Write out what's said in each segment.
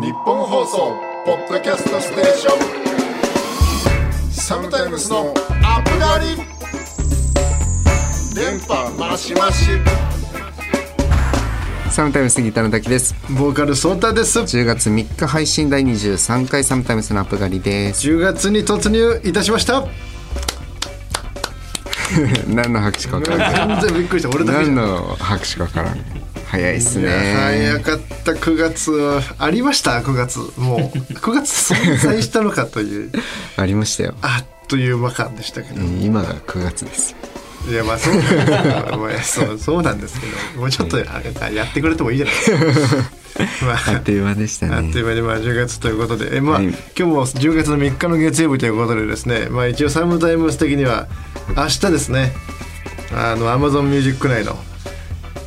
日本放送ポッドキャストステーション。サムタイムスのアップガリ電波マシマシサムタイムスギターの滝です。ボーカルソータです。10月3日配信第23回サムタイムスのアップガリです。10月に突入いたしました。何の拍手か分からん全然びっくりした。俺だけ何の拍手か分からん早いっすね。早かった9月はありました？9月。もう 9月存在したのかという。ありましたよ。あっという間感でしたけど、今が9月ですいやまあそう。なんですけどもうそうそうなんですけど。もうちょっとややってくれてもいいじゃないですか。まああっという間でしたあっねという間にまあ10月ということで、えまあはい。今日も10月の3日の月曜日ということでですね、まあ、一応サムタイムス的には明日ですね。あの Amazon ミュージック内の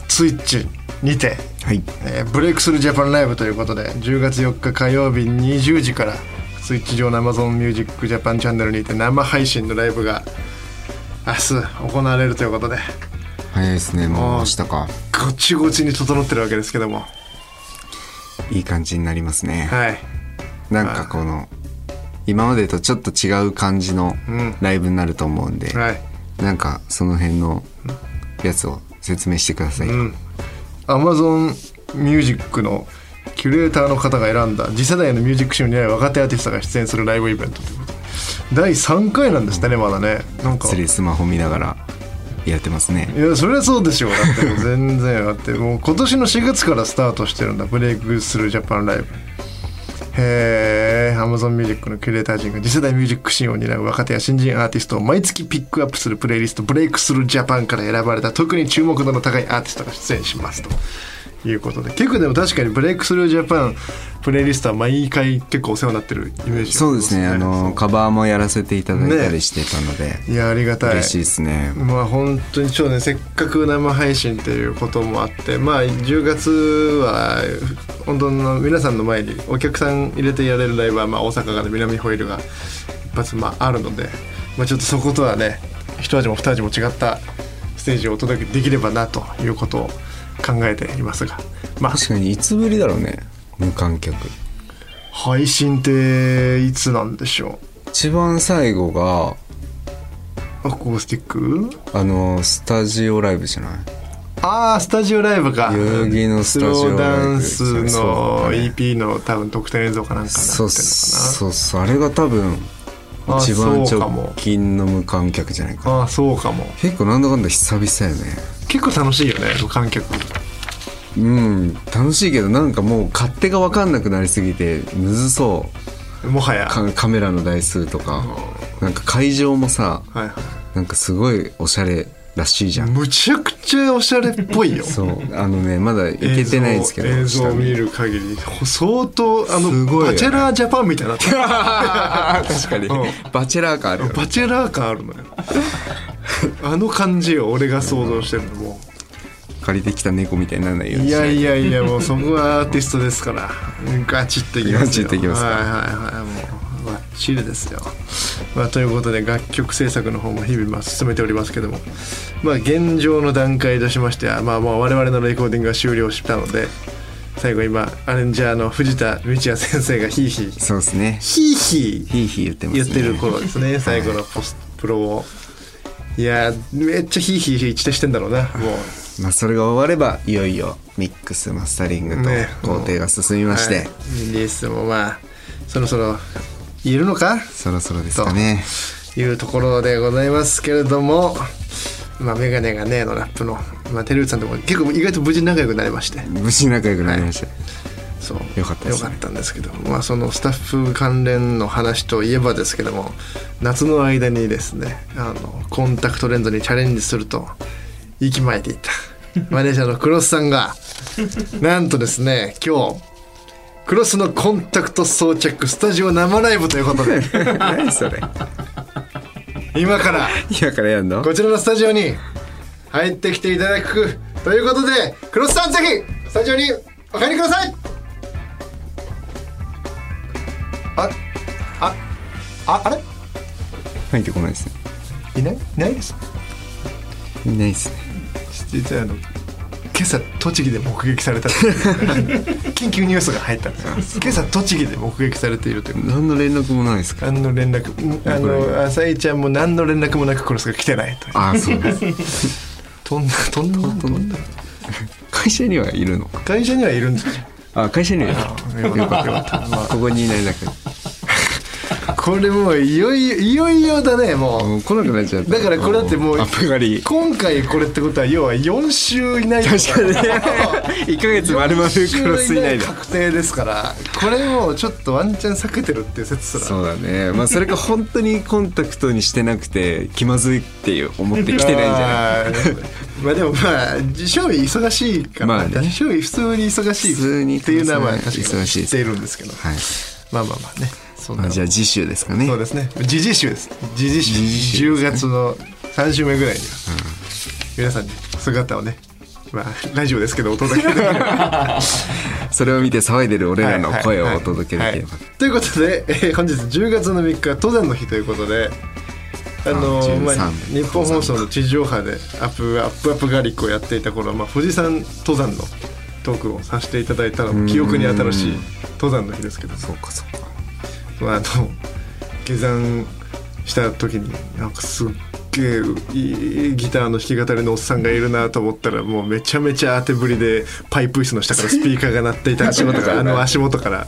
ツイッチにて、はい。えーブレイクスルージャパンライブということで10月4日火曜日20時からスイッチ上の Amazon ミュージックジャパンチャンネルにて生配信のライブが明日行われるということで。早いですねもう明日か。ごちごちに整ってるわけですけども。いい感じになりますね。はい。なんかこの今までとちょっと違う感じのん。ライブになると思うんで、はい。なんかその辺のやつを説明してください、うん、Amazon ミュージックのキュレーターの方が選んだ次世代のミュージックシーンを担う若手アーティストが出演するライブイベントということで。第3回なんですねまだね。なんか。釣りスマホ見ながらやってますね。いやそれはそうでしょう。だってもう全然だってもう今年の4月からスタートしてるんだ。ブレイクスルージャパンライブへえ Amazon ミュージックのキュレーター陣が次世代ミュージックシーンを担う若手や新人アーティストを毎月ピックアップするプレイリスト Breakthrough Japan から選ばれた特に注目度の高いアーティストが出演しますと。いうことで。結構でも確かにブレイクスルージャパンプレイリストは毎回結構お世話になってるイメージそうですね。あのカバーもやらせていただいたりしてたので、いやありがたい。嬉しいですね。まあ本当にちょっとね。せっかく生配信っていうこともあってまあ10月は本当の皆さんの前にお客さん入れてやれるライブはまあ大阪がね南ホイールが一発まああるので、まあ、ちょっとそことはね一味も二味も違ったステージをお届けできればなということを考えていますが。まあ。確かにいつぶりだろうね無観客。配信っていつなんでしょ一番最後がうアコースティック？あのスタジオライブじゃない？ああスタジオライブか。代々木のスタジオダンスの EP の多分特典映像かなんかになってるそうのかな。そうそうあれが多分あ一番直近の無観客じゃないか。ああそうかも。結構なんだかんだ久々よね結構楽しいよね無観客。うん楽しいけどなんかもう勝手が分かんなくなりすぎてむずそう。もはや。かカメラの台数とか。なんか会場もさはいはなんかすごいおしゃれらしいじゃいん。むちゃくちゃおしゃれっぽいよ。そう。あのねまだ行けてないんですけど映像。を見下る限り。相当あのすごね。バチェラージャパンみたいにな 確かに。うん。バチェラー感あるよね。バチェラー感あるのよ。あの感じよ俺が想像してるのも。借りてきた猫みたいにならないようにいいやいやいやもうそこはアーティストですから。ガチッといきますよ。ガチッといきますか。はいはいはいもうバッチリですよ、まあ、ということで楽曲制作の方も日々まあ進めておりますけども。まあ現状の段階としましてはまあもう我々のレコーディングが終了したので最後今アレンジャーの藤田道也先生がヒーヒー。そうですね。ヒーヒー。ヒーヒー言ってますね。言ってる頃ですね最後のポストプロを。いやーめっちゃヒーヒー一致してんだろうなもう。まあそれが終わればいよいよミックスマスタリングとね工程が進みまして、はい。リリースもまあそろそろ言えるのか？そろそろですかね。いうところでございますけれどもまあメガネがねのラップの、まあ、テレビさんとも結構意外と無事に仲良くなりまして。無事仲良くなりました、そう。よかったですね。よかったんですけどまあそのスタッフ関連の話といえばですけども夏の間にですねあのコンタクトレンズにチャレンジすると息巻いていた。マネージャーのクロスさんがなんとですね今日クロスのコンタクト装着スタジオ生ライブということで。何それ。今から。今からやんの？こちらのスタジオに入ってきていただくということでクロスさんぜひスタジオにお入りください。ああああれ？入ってこないですね。いない？いないですいないですね。実はあの今朝栃木で目撃された緊急ニュースが入ったんですよ。今朝栃木で目撃されているという。何の連絡もないですか？何の連絡？あの浅井ちゃんも何の連絡もなくクロスが来てないとああそう。ですとんだとんだ。とんだ。会社にはいるの？会社にはいるんですよ。あ会社にはよかったよかった、ま ここにいないだけ。あ、これもういよいよいよいよだねもう。来なくなっちゃった。だからこれだってもう今回これってことは要は4週いない。確かに1ヶ月丸々クロス以内だ確定ですから。これもうちょっまワンチャン避けてるっていう説すら。そうだね。まあそれか本当にコンタクトにしてなくて気まずいっていう思ってきてないんじゃない？ないまあでもまあ正味忙しいから、まあね。正味普通に忙しい普通にっていうのはまあ確かに忙しいです。知っているんですけど。はい、まあまあまあねあ、じゃあ次週ですかね。そうですね。時事集です。時事集時事集10月の3週目ぐらいには、皆さんに姿をねまあラジオですけどお届け それを見て騒いでる俺らの声をお届けできれば、ということで、えー本日10月の3日は登山の日ということであのあ13まあ、日本放送の地上波でアップアップアップガーリックをやっていた頃、まあ、富士山登山のトークをさせていただいたのも記憶に新しい登山の日ですけど。そうかそうかあの下山した時になんかすっげえいいギターの弾き語りのおっさんがいるなと思ったらもうめちゃめちゃ当てぶりでパイプ椅子の下からスピーカーが鳴っていた足元 からあの足元から。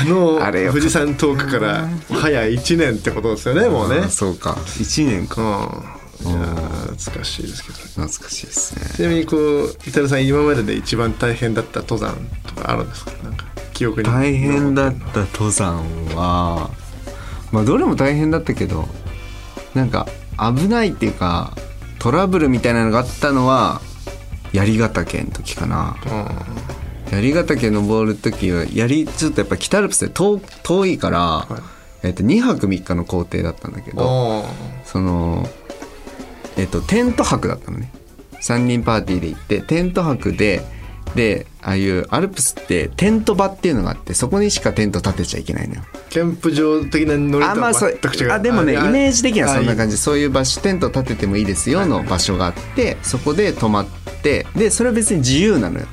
あの富士山トークから早1年ってことですよねもうね。あそうか。1年うん。かいやー懐かしいですけど。懐かしいですね。ちなみにこう伊藤さん今までで一番大変だった登山とかあるんですか？なんか記憶に。大変だった登山はまあどれも大変だったけどなんか危ないっていうかトラブルみたいなのがあったのは槍ヶ岳の時かな。うん。槍ヶ岳登る時は槍ちょっとやっぱ北アルプスで遠遠いから、い。えっと2泊3日の行程だったんだけどそのえっとテント泊だったのね。3人パーティーで行ってテント泊ででああいうアルプスってテント場っていうのがあってそこにしかテント立てちゃいけないのよキャンプ場的なノリとはあまあそう全く違う。あでもねイあメージ的にはそんな感じ。じそういう場所テント立ててもいいですよの場所があってそこで泊まってでそれは別に自由なのよ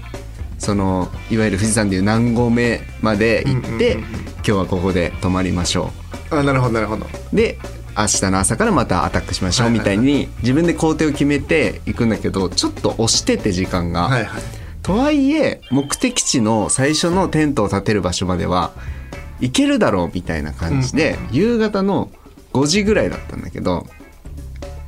そのいわゆる富士山でいう何合目まで行って、今日はここで泊まりましょあなるほどなるほど。うで明日の朝からまたアタックしましょうみたいに自分で工程を決めていくんだけどちょっと押してて時間が。はいはい。とはいえ目的地の最初のテントを建てる場所までは行けるだろうみたいな感じで、夕方の5時ぐらいだったんだけど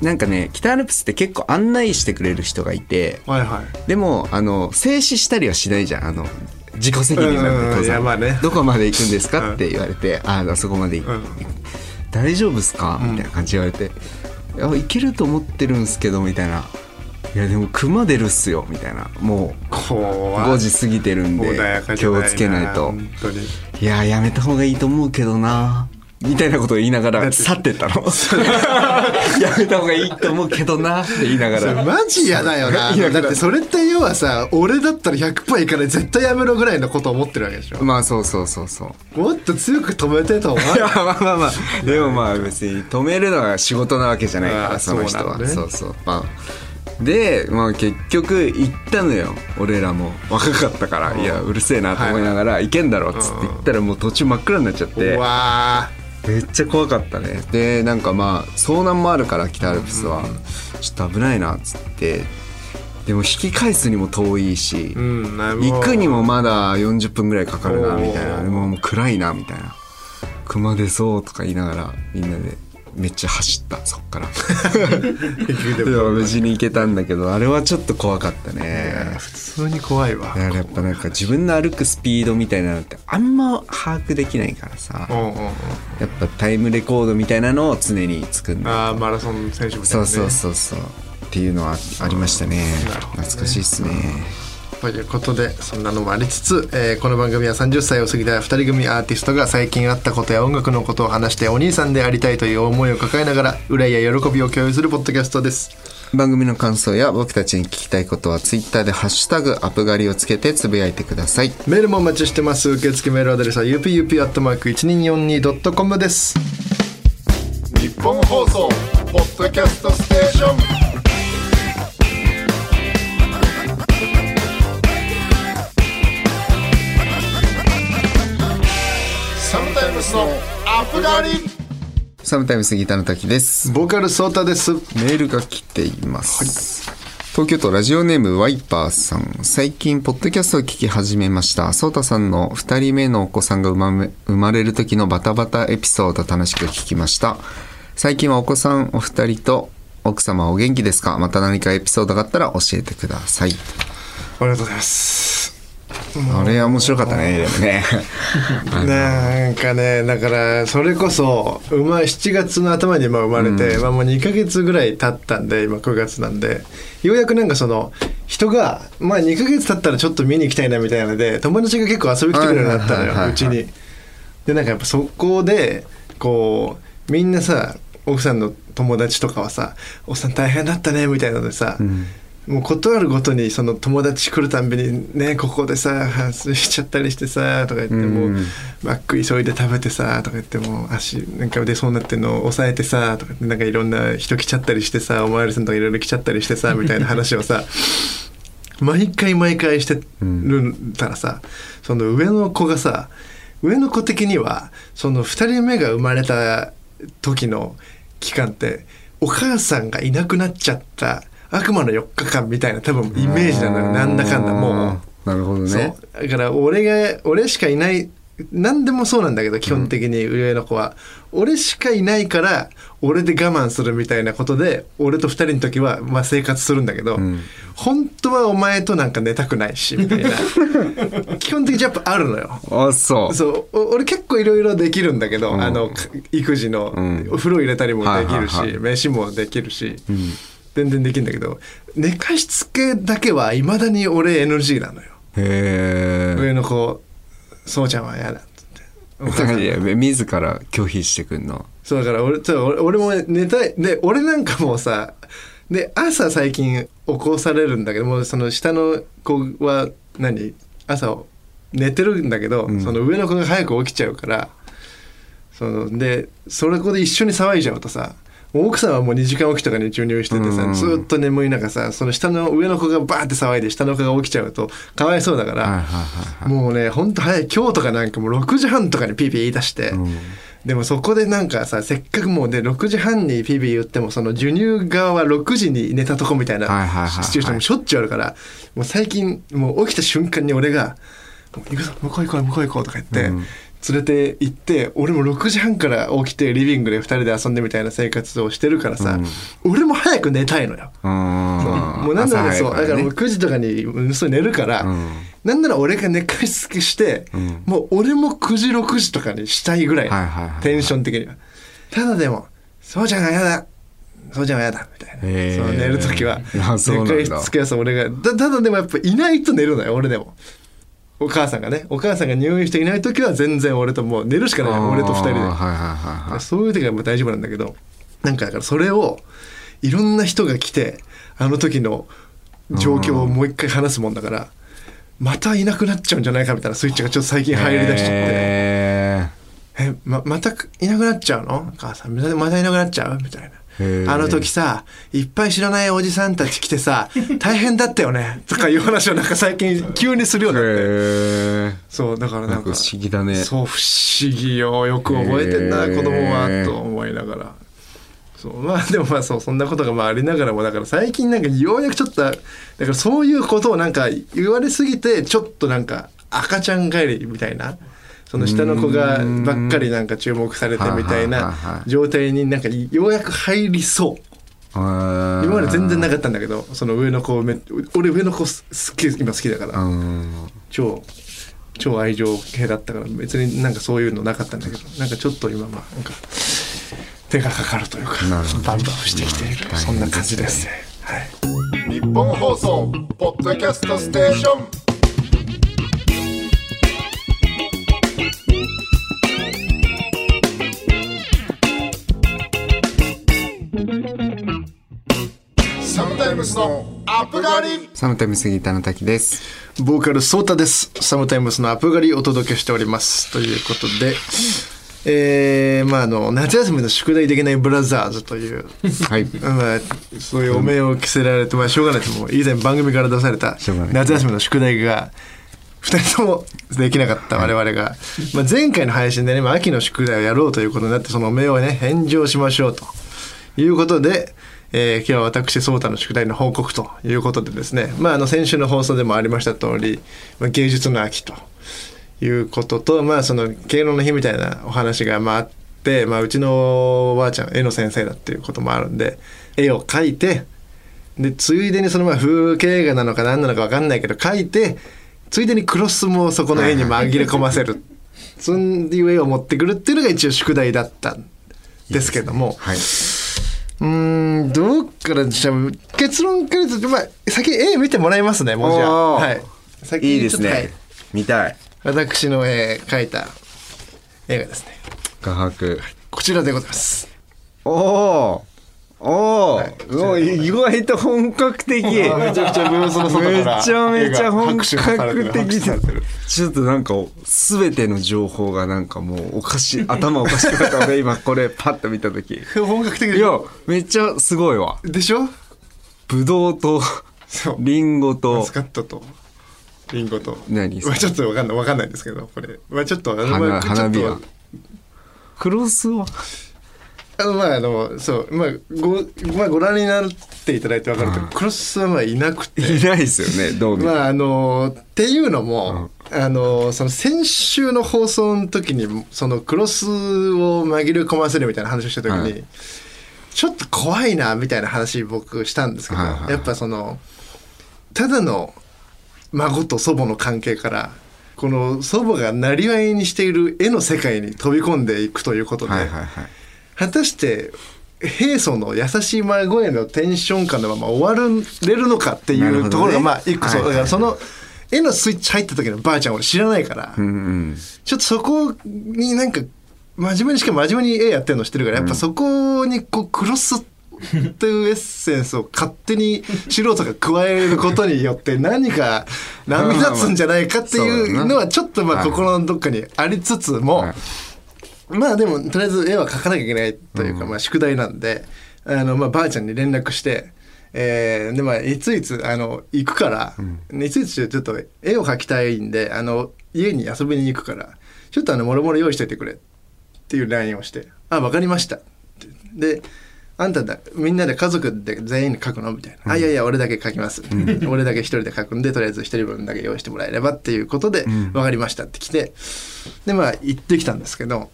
なんかね北アルプスって結構案内してくれる人がいてはいはい。でもあの静止したりはしないじゃん。あの自己責任なんでうんうんうん。登山いやまあね。どこまで行くんですか？って言われて、ああそこまで行く、うん。大丈夫っすか？みたいな感じで言われて「いや行けると思ってるんすけど」みたいな「いやでも熊出るっすよ」みたいな。もう怖5時過ぎてるんで気をつけないと。いややめた方がいいと思うけどな。みたいなことを言いながら去ってったの。やめた方がいいと思うけどなって言いながら。マジ嫌だよな。だってそれって要はさ、俺だったら100%いかない絶対やめろぐらいのことを思ってるわけでしょ。まあそうそうそうそう。もっと強く止めてと思わい。やまあまあまあ。でもまあ別に止めるのが仕事なわけじゃないからその人は。ねそうそう。まあでまあ結局行ったのよ。俺らも。若かったから。いやうるせえなと思いながら行けんだろっつって言ったらもう途中真っ暗になっちゃって。うわめっちゃ怖かったね。でなんかまあ遭難もあるから北アルプスは、ちょっと危ないなっつって。でも引き返すにも遠いし、ーうん行くにもまだ40分ぐらいかかるなみたいな。でももう暗いなみたいな。熊出そうとか言いながらみんなでめっちゃ走ったそっから。ででもも無事に行けたんだけどあれはちょっっと怖かったね。普通に怖いわ。だからやっぱなんか自分の歩くスピードみたいなのってあんま把握できないからさ。うんうんうん。やっぱタイムレコードみたいなのを常に作んだあーマラソン選手みたいな、ね、そうそうそうそう。っていうのはありましたねね。懐かしいっすねということでそんなのもありつつ、えーこの番組は30歳を過ぎた2人組アーティストが最近あったことや音楽のことを話してお兄さんでありたいという思いを抱えながら憂いや喜びを共有するポッドキャストです。番組の感想や僕たちに聞きたいことはツイッターでハッシュタグアプガリをつけてつぶやいてください。メールもお待ちしてます。受付メールアドレスは upup.1242.com です。日本放送ポッドキャストステーションムスのアップガリサムタイムスギターの滝です。ボーカルソータです。メールが来ています、東京都ラジオネームワイパーさん。最近ポッドキャストを聞き始めました。ソータさんの2人目のお子さんが生まめ生まれる時のバタバタエピソード楽しく聞きました。最近はお子さんお二人と奥様はお元気ですか？また何かエピソードがあったら教えてください。ありがとうございますあれは面白かったねでもね。なんかねだからそれこそ生ま7月の頭にまあ生まれて、まあ、もう2ヶ月ぐらい経ったんで今9月なんでようやくなんかその人がまあ2ヶ月経ったらちょっと見に行きたいなみたいなので友達が結構遊び来てくれるようになったのはいはいはいはい。うちに。でなんかやっぱそこでこうみんなさ奥さんの友達とかはさ「奥さん大変だったね」みたいなのでさ、もう断るごとにその友達来るたんびに「ねここでさ反省しちゃったりしてさ」とか言ってもううんマック急いで食べてさとか言ってもう足なんか出そうになってんのを抑えてさとかなんかいろんな人来ちゃったりしてさお巡りさんとかいろいろ来ちゃったりしてさみたいな話をさ 毎回毎回してるんだらさ、その上の子がさ上の子的にはその2人目が生まれた時の期間ってお母さんがいなくなっちゃった悪魔の4日間みたいな多分イメージなのよ。なんだかんだもう。なるほどね。だから俺が俺しかいない何でもそうなんだけど基本的に上の子は、俺しかいないから俺で我慢するみたいなことで俺と二人の時はまあ生活するんだけど、本当はお前となんか寝たくないしみたいな。基本的にやっぱあるのよ。あそう。そう。お俺結構いろいろできるんだけど、うん。あのか育児の、ん。お風呂入れたりもできるし、はいはいはい。飯もできるし、全然できるんだけど寝かしつけだけはいまだに俺 NG なのよ。へえ上の子「そうちゃんは嫌だ」っつって。自ら拒否してくんの？そうだから俺ちょ俺俺も寝たい。で俺なんかもうさで朝最近起こされるんだけどもうその下の子は何？朝寝てるんだけど、その上の子が早く起きちゃうからそのでそれこで一緒に騒いじゃうとさ奥さんはもう2時間起きとかに授乳しててさ、うん。ずーっと眠い中さその下の上の子がバーって騒いで下の子が起きちゃうとかわいそうだから、もうねほんと早い今日とかなんかもう6時半とかにピーピー言い出して、でもそこでなんかさせっかくもうで6時半にピーピー言ってもその授乳側は6時に寝たとこみたいなシチュエーションもしょっちゅうあるからもう最近もう起きた瞬間に俺が「もう行くぞ向こう行こう向こう行こう」とか言って、連れて行って俺も6時半から起きてリビングで2人で遊んでみたいな生活をしてるからさ、俺も早く寝たいのよ。うもうなんならそう、だからもう9時とかにそう寝るから、ん。なんなら俺が寝かしつけして、もう俺も9時6時とかにしたいぐらい,、テンション的には。ただでもそうちゃんが嫌だ。そうちゃんは嫌だみたいな、へー。その寝る時は。寝かしつけはさ俺がだただでもやっぱいないと寝るのよ俺でもお母さんがねお母さんが入院していない時は全然俺ともう寝るしかない。俺と2人で。はいはいはいはい。そういう時はもう大丈夫なんだけどなんかだからそれをいろんな人が来てあの時の状況をもう一回話すもんだからまたいなくなっちゃうんじゃないかみたいなスイッチがちょっと最近入りだしちゃって。へえままたいなくなっちゃうの？お母さん。またいなくなっちゃう？みたいな。あの時さいっぱい知らないおじさんたち来てさ 大変だったよねとかいう話をなんか最近急にするようになって。そうだからなんか不思議だね。そう不思議よよく覚えてんな子供はと思いながら。そうまあでもまあそうそんなことがまあありながらもだから最近なんかようやくちょっとだからそういうことをなんか言われすぎてちょっとなんか赤ちゃん帰りみたいなその下の子がばっかりなんか注目されてみたいなはい状態になんかようやく入りそう。今今まで全然なかったんだけどその上の子め俺上の子す好き今好きだから。うん。超超愛情系だったから別になんかそういうのなかったんだけどなんかちょっと今まあなんか手がかかるというかバンバンしてきている。そんな感じですね。はい。日本放送ポッドキャストステーションサムタイムスギターの滝です。ボーカルソータです。サムタイムスのアップガリお届けしております。ということで、えー、まああの夏休みの宿題できないブラザーズという、はい。まあそういうお面を着せられてまあしょうがないですもう。以前番組から出されたしょうがない。夏休みの宿題が2 2人ともできなかった我々が、まあ、前回の配信でね、まあ、秋の宿題をやろうということになってその目をね返上しましょうということで、えー今日は私颯太の宿題の報告ということでですね、まあ、あの先週の放送でもありました通り、まあ、芸術の秋ということと、まあ、その敬老の日みたいなお話がまああって、まあ、うちのおばあちゃん絵の先生だっていうこともあるんで絵を描いてでついでにそのまあ風景画なのか何なのか分かんないけど描いてついでにクロスもそこの絵に紛れ込ませる。そういう絵を持ってくるっていうのが一応宿題だったんですけどもはいうーんどっからじゃあ結論から言うと、まあ、先絵見てもらいますねもうじゃあ、はい、先いいですちょっとはいね見たい私の、えー描いた絵がですね。画伯こちらでござい。ますおおおお、はい。お意外と本格的。めちゃくちゃブースの外からちゃめちゃ本格的ちょっとなんか全ての情報がなんかもうおかしい頭おかしくなった俺今これパッと見た時。い本格的でしやょめっちゃすごいわ。でしょ？ぶどうとリンゴと。スカットと。リンゴと。何まあちょっとわかんないわかんないんですけどこれ。まあちょっとあの花花びらクロスは？まああのそうまあごまあご覧になっていただいてわかるけどクロスはまあいなくて。いないですよねどうまああのっていうのも、あのその先週の放送の時にそのクロスを紛れ込ませるみたいな話をした時に、はい。ちょっと怖いなみたいな話僕したんですけど、やっぱそのただの孫と祖母の関係からこの祖母がなりわいにしている絵の世界に飛び込んでいくということで、はいはいはい果たして平素の優しい孫へのテンション感のまま終われるのかっていうところがまあ一個そう、だからその絵のスイッチ入った時のばあちゃん俺知らないから、ちょっとそこになんか真面目にしかも真面目に絵やってるの知ってるからやっぱそこにこうクロスというエッセンスを勝手に素人が加えることによって何か波立つんじゃないかっていうのはちょっとまあはい。心のどっかにありつつも、はいまあでもとりあえず絵は描かなきゃいけないというか、まあ宿題なんであの、まあ、ばあちゃんに連絡して、えーでまあいついつあの行くから、いついつちょっと絵を描きたいんであの家に遊びに行くからちょっとあのもろもろ用意しといてくれっていう LINE をして「あ分かりました」であんただみんなで家族で全員で書くのみたいな「あいやいや俺だけ書きます」俺だけ一人で書くんでとりあえず一人分だけ用意してもらえればっていうことで「分かりました」って来てでまあ行ってきたんですけど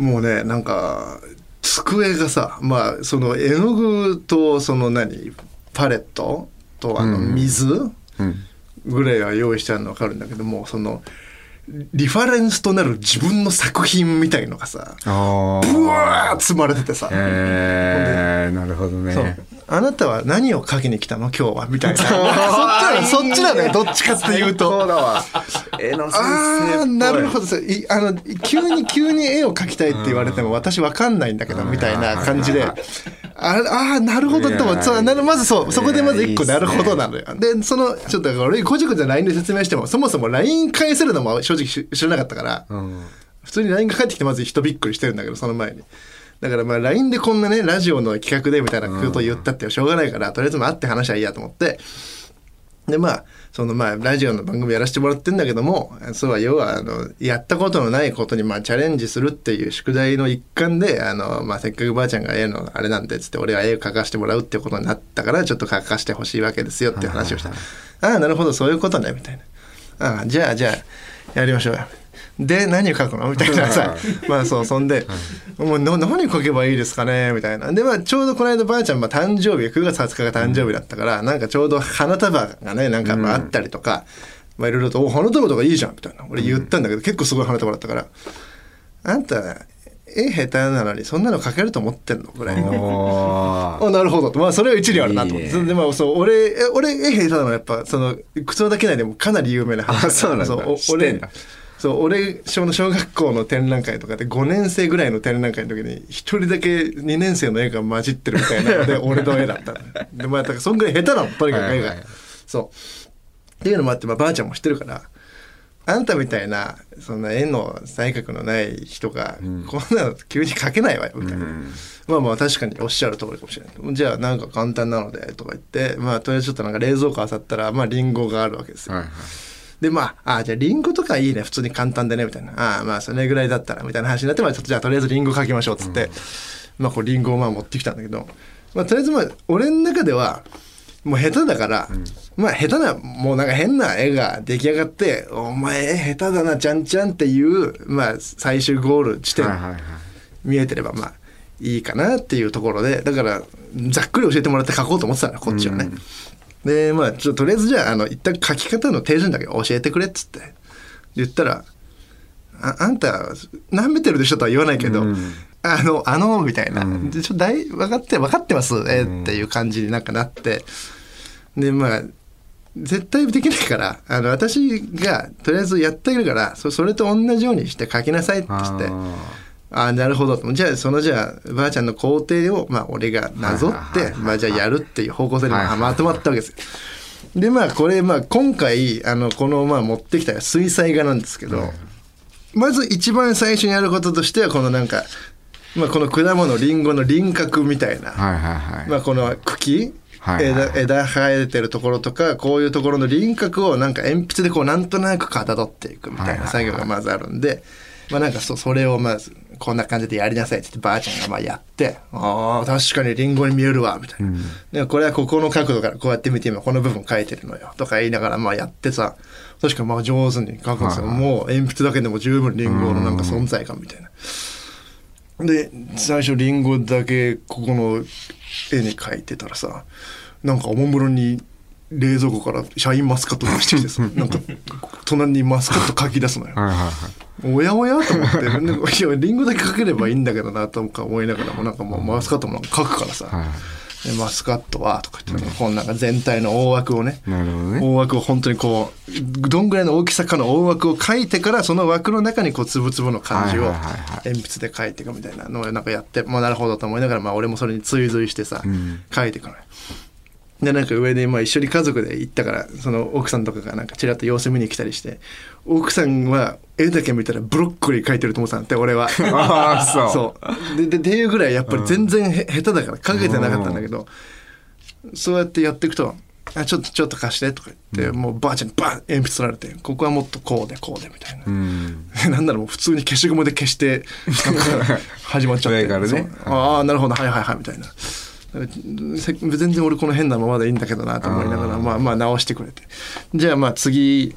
もうねなんか机がさまあその絵の具とその何パレット？とあの水？うん。ぐらいは用意してあるの分かるんだけどもうそのリファレンスとなる自分の作品みたいのがさあブワー積まれててさ、えー、なるほどねあなたは何を書きに来たの？今日はみたいな。そっちなのそっちなのよどっちかっていうと。そうだわ。絵の先生ああなるほど。あの急に急に絵を描きたいって言われても私わかんないんだけどみたいな感じで。ああーなるほどといやそうなるまずそうそこでまず一個なるほどなのよ。でそのちょっと俺こじこじ LINE で説明してもそもそも LINE 返せるのも正直し知らなかったから、うん。普通に LINE が返ってきてまず人びっくりしてるんだけどその前にだからまあ LINE でこんなねラジオの企画でみたいなことを言ったってしょうがないからとりあえずまあ会って話はいいやと思って。でまあそのまあラジオの番組やらせてもらってんだけどもそうは要はあのやったことのないことにまあチャレンジするっていう宿題の一環であの、まあ、せっかくばあちゃんが絵のあれなんでっつって俺は絵を描かせてもらうってことになったからちょっと描かせてほしいわけですよっていう話をした。ああなるほどそういうことねみたいな。ああじゃあじゃあやりましょうよで何を書くの？みたいなさ。まあそうそんで、もうな何書けばいいですかね？みたいな。でまあちょうどこの間ばあちゃん、まあ、誕生日9月20日が誕生日だったから、なんかちょうど花束がねなんかまああったりとか、まあいろいろと「お花束とかいいじゃん」みたいな。俺言ったんだけど、結構すごい花束だったから「あんた絵下手なのにそんなの書けると思ってんの?」ぐらいの。あ なるほどと。まあそれは一理あるなと思って。いいね。でまあそう俺え俺絵下手なのはやっぱその靴だけないでもかなり有名な話あそうなんだ。お俺そう俺小の小学校の展覧会とかで5年生ぐらいの展覧会の時に一人だけ2年生の絵が混じってるみたいなので 俺の絵だったの。でまあだからそんぐらい下手なのとにかく絵が、そう。っていうのもあって、まあ、ばあちゃんも知ってるからあんたみたいなそんな絵の才覚のない人が、こんなの急に描けないわよみたいな、まあまあ確かにおっしゃる通りかもしれない。じゃあなんか簡単なのでとか言ってまあとりあえずちょっとなんか冷蔵庫漁ったらまあリンゴがあるわけですよ、はいはいでまああじゃあリンゴとかいいね。普通に簡単でねみたいな。あまあそれぐらいだったらみたいな話になって、まあ、ちょっとじゃあとりあえずリンゴ書きましょうっつって、まあこうリンゴをまあ持ってきたんだけど、まあ、とりあえずまあ俺の中ではもう下手だから、まあ下手なもうなんか変な絵が出来上がって「お前下手だなちゃんちゃん」っていうまあ最終ゴール地点、見えてればまあいいかなっていうところでだからざっくり教えてもらって書こうと思ってたのこっちはね。でまあちょっととりあえずじゃああの一旦書き方の手順だけ教えてくれっつって。言ったら「ああんた舐めてるでしょ」とは言わないけど「あのあの」みたいな「でちょ大分かって分かってますえっていう感じになんかなって。でまあ絶対できないからあの私がとりあえずやってあげるからそそれと同じようにして書きなさいって言って。ああなるほど。じゃあそのじゃあばあちゃんの工程をまあ俺がなぞってまあじゃあやるっていう方向性でまあまとまったわけです。よ。でまあこれまあ今回あのこのまあ持ってきた水彩画なんですけど、まず一番最初にやることとしてはこのなんか、まあ、この果物りんごの輪郭みたいな、はいはいはい。まあ、この茎はいはい枝枝生えてるところとかこういうところの輪郭をなんか鉛筆でこうなんとなくかたどっていくみたいな作業がまずあるんで、まあなんかそそれをまずこんな感じでやりなさいって言ってばあちゃんがまあやってああ確かにリンゴに見えるわみたいな、でこれはここの角度からこうやって見て今この部分書いてるのよとか言いながらまあやってさ確かまあ上手に書くんですよ、もう鉛筆だけでも十分リンゴのなんか存在感みたいな。で最初リンゴだけここの絵に描いてたらさなんかおもむろに冷蔵庫からシャインマスカット出してきてさなんか隣にマスカット描き出すのよ。はいはいはいおやおやと思ってなんかいやリンゴだけ描ければいいんだけどなとか思いながらもなんかもうマスカットも描くからさ、はい。でマスカットはとか言って、このなんか全体の大枠をねね大枠を本当にこうどんぐらいの大きさかの大枠を描いてからその枠の中にこうつぶつぶの漢字を鉛筆で書いていくみたいなのをなんかやってまあなるほどと思いながらまあ俺もそれに追随してさ、書いていくのよ。でなんか上でまあ一緒に家族で行ったからその奥さんとかがなんかちらっと様子見に来たりして奥さんは絵だけ見たらブロッコリー描いてると思ってたんだって俺は。ああそう。そう。ででっていうぐらいやっぱり全然へ、下手だからかけてなかったんだけど、そうやってやっていくと「あちょっとちょっと貸して」とか言って、もうばあちゃんにバン鉛筆取られて「ここはもっとこうでこうで」みたいな、うん。なんならもう普通に消しゴムで消して始まっちゃって。上からね。ああなるほど。はいはいはいみたいな。せ全然俺この変なままでいいんだけどなと思いながらまあまあ直してくれて。じゃあまあ次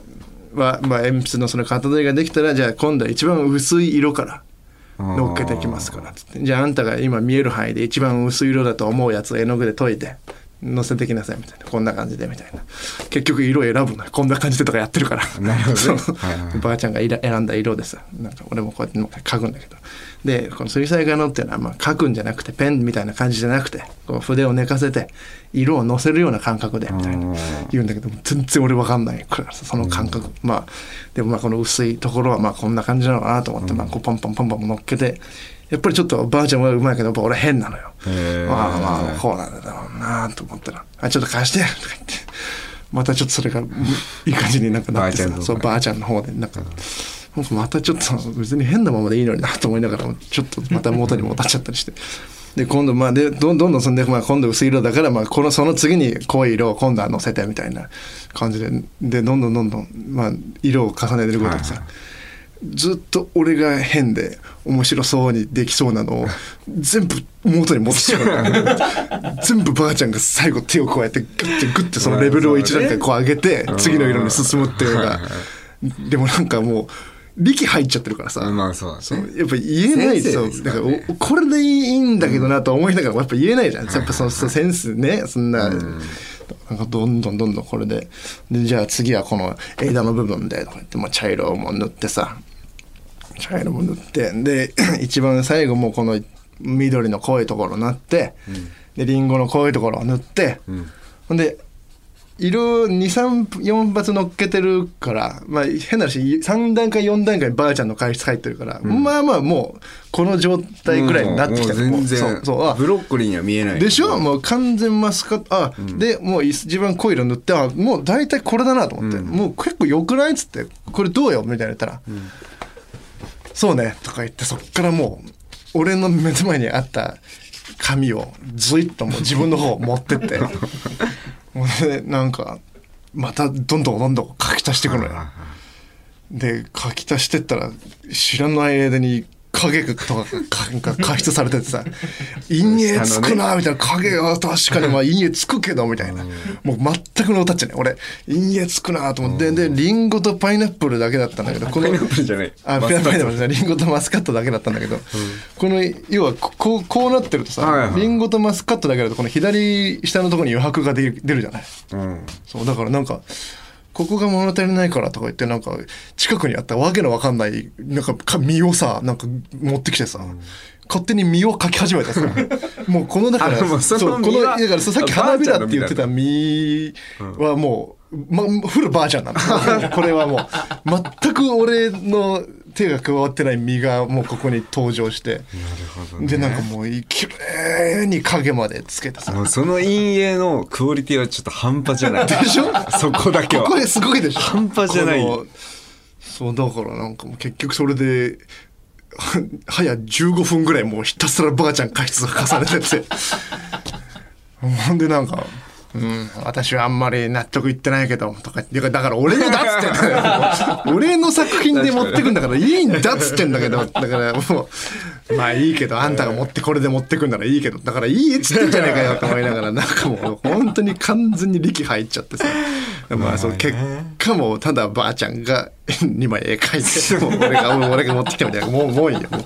は、まあ、鉛筆のその型取りができたらじゃあ今度は一番薄い色から乗っけていきますからつって。じゃああんたが今見える範囲で一番薄い色だと思うやつを絵の具で溶いて乗せてきなさいみたいな。こんな感じでみたいな。結局色選ぶのよ。こんな感じでとかやってるから。なるほどね。ばあちゃんが選んだ色でさなんか俺もこうやってなんか描くんだけど。でこの水彩画のっていうのはまあ描くんじゃなくてペンみたいな感じじゃなくてこう筆を寝かせて色をのせるような感覚でみたいな。言うんだけど全然俺分かんない。からさその感覚、まあでもまあこの薄いところはまあこんな感じなのかなと思って、まあこうパンパンパンパン乗っけてやっぱりちょっとばあちゃんはうまいけどやっぱ俺変なのよ。まあまあこうなんだろうなと思ったら「あちょっと貸して」とか言って。またちょっとそれがいい感じになんかなってさ。そうばあちゃんの方でなんか。なんかまたちょっと別に変なままでいいのになと思いながらもちょっとまた元に戻っちゃったりして。で今度まあでどんどんどんそんで、まあ、今度薄い色だから、まあ、このその次に濃い色を今度はのせてみたいな感じで。でどんどんどんどん、まあ、色を重ねてることでさ、ずっと俺が変で面白そうにできそうなのを 全部元に戻しちゃう全部ばあちゃんが最後手をこうやってグッてグッてそのレベルを一段階こう上げて次の色に進むっていうのが。でもなんかもう力入っちゃってるからさ、まあそうだね。そうやっぱ言えない。先生そうだからこれでいいんだけどなと思いながらもやっぱ言えないじゃん。やっぱそのセンスねそんな。なんかどんどんどんどんこれで。でじゃあ次はこの枝の部分でとか言って、まあ、茶色も塗ってさ茶色も塗ってで 一番最後もうこの緑の濃いところ塗って、でリンゴの濃いところを塗って、ほんで色234発乗っけてるから、まあ、変な話3段階4段階ばあちゃんの回数入ってるから、まあまあもうこの状態ぐらいになってきたもう全然そうそう。あブロッコリーには見えない。でしょ？もう完全マスカット。あ、でもう一番濃い色塗ってあもう大体これだなと思って、もう結構よくないっつってこれどうよ？みたいな言ったら、そうね。とか言ってそっからもう俺の目の前にあった紙をずいっともう自分の方持ってって。も うでなんかまたどんどんどんどん書き足していくのよ。で書き足してったら知らない間に影とかが加筆されててさ「陰影つくな」みたいな「影は確かにまあ陰影つくけど」みたいなもう全くの歌っちゃね俺陰影つくなと思ってでリンゴとパイナップルだけだったんだけどこのパイナップルじゃないあパイナップルじゃないリンゴとマスカットだけだったんだけどこの要はこうこうなってるとさリンゴとマスカットだけだとこの左下のところに余白が出るじゃない。そうだからなんかここが物足りないからとか言ってなんか近くにあったわけのわかんないなんかか実をさなんか持ってきてさ、勝手に実を描き始めてさ もうこのだからそのうこのだからさっき花びらって言ってた実はもう、ま、フルバージョンなんだ。これはもう全く俺の手が加わってない実がもうここに登場して。でなんかもうきれいに影までつけてさ。その陰影のクオリティはちょっと半端じゃない。でしょ？そこだけは。ここですごいでしょ？半端じゃない。そうだからなんかもう結局それでは 早15分ぐらいもうひたすらばあちゃん加筆が重ねてて。ほんでなんか「うん私はあんまり納得いってないけど」とかだから俺のだっつってんだよ 俺の作品で持ってくんだからいいんだっつってんだけどだからもうまあいいけどあんたが持ってこれで持ってくんならいいけどだからいいっつってんじゃねえかよと思いながらなんかもう本当に完全に力入っちゃってさ。まあその結果もただばあちゃんが2枚絵描いてもう俺が俺が持ってきたみたいなもうもういいよもう。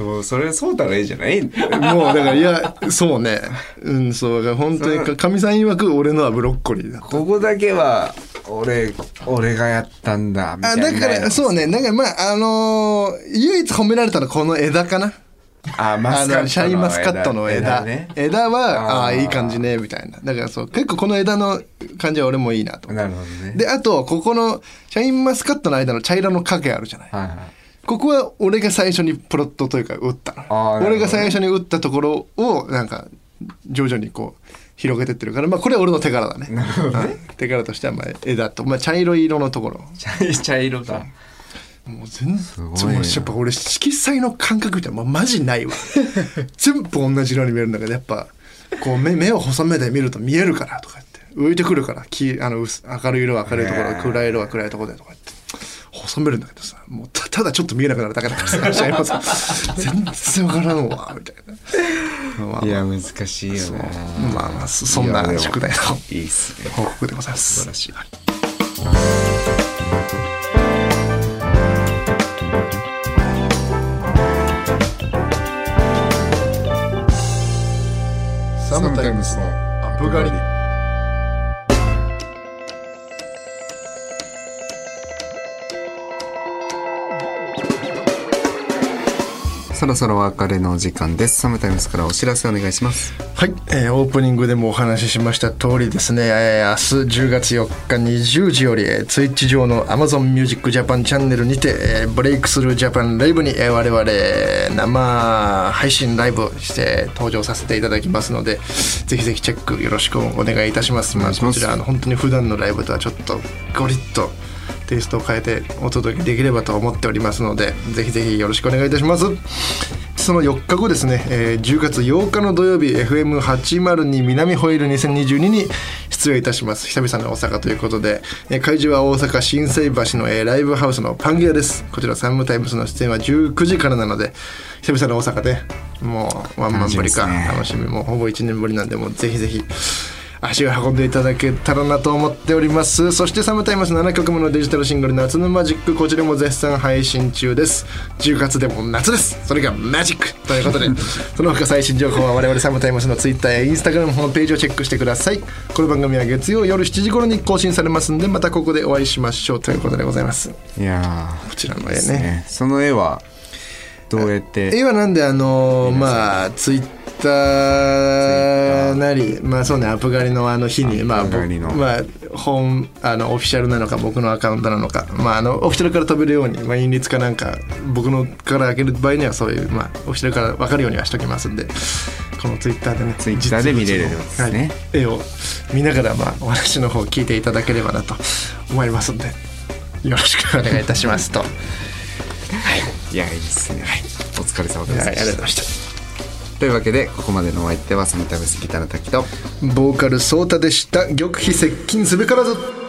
もうそれそうたらいいじゃない？もうだからいやそうね。うんそう。だから本当にかみさん曰く俺のはブロッコリーだここだけは俺俺がやったんだみたあいなだからそうね。なんかまああのー唯一褒められたのはこの枝かな。あマスカットのあのシャインマスカットの枝。ね。枝はああいい感じねみたいな。だからそう。結構この枝の感じは俺もいいなとなるほどね。であとここのシャインマスカットの間の茶色の影あるじゃない。はいはいここは俺が最初にプロットというか打った。俺が最初に打ったところをなんか徐々にこう広げてってるからまあこれは俺の手柄だね。うん手柄としてはまあ枝と、まあ、茶色い色のところ。茶 茶色だもう全然やっぱ俺色彩の感覚みたいなもうマジないわ。全部同じ色に見えるんだけどやっぱこう目目を細めで見ると見えるからとか言って。浮いてくるからきあの薄明るい色は明るいところ暗い色は暗いところでとか言って細めるんだけどさもうたただちょっと見えなくなるだけだからさ全然わからんわみたいな。まあいや難しいよなまあまあそそんな宿題のいいっすね。報告でございます。素晴らしい。サムタイムスのアップ狩りそろそろお別れのお時間です。サムタイムスからお知らせお願いします。はい、えーオープニングでもお話ししました通りですね、えー明日10月4日20時より、えー、ツイッチ上の Amazon Music Japan チャンネルにて、えーブレイクスルージャパンライブに、えー我々生配信ライブして登場させていただきますのでぜひぜひチェックよろしくお願いいたします。まあ、こちらあの本当に普段のライブとはちょっとゴリッとテイストを変えてお届けできればと思っておりますのでぜひぜひよろしくお願いいたします。その4日後ですね、えー10月8日の土曜日 FM802 南ホイール2022に出演いたします。久々の大阪ということで、えー会場は大阪心斎橋の、えーライブハウスのパンゲアです。こちらサムタイムスの出演は19時からなので久々の大阪でもうワンマンぶりか楽しみね。楽しみ。もうほぼ1年ぶりなんでもうぜひぜひ足を運んでいただけたらなと思っております。そしてサムタイムス7曲目のデジタルシングル「夏のマジック」こちらも絶賛配信中です。10月でも夏です。それがマジックということで その他最新情報は我々サムタイムスの Twitter や Instagram ホームページをチェックしてください。この番組は月曜夜7時頃に更新されますんでまたここでお会いしましょうということでございこいやちらの絵ーねね。その絵はどうやって絵はなんであのーまあツイッターなりまあそうねアップ狩りのあの日にまあ僕まあ本あのオフィシャルなのか僕のアカウントなのか。まああのオフィシャルから飛べるようにまあ印律かなんか僕のから開ける場合にはそういうまあオフィシャルから分かるようにはしときますんでこのツイッターでねツイッターで見れるんですね。はい絵を見ながらまあお話の方聞いていただければなと思いますんでよろしくお願いいたしますと。はい。いやいいっすね。お疲れ様ではい、すありがとうございました。というわけでここまでのお相手はサムタイムスギターの滝とボーカルソータでした。玉碑接近すべからず。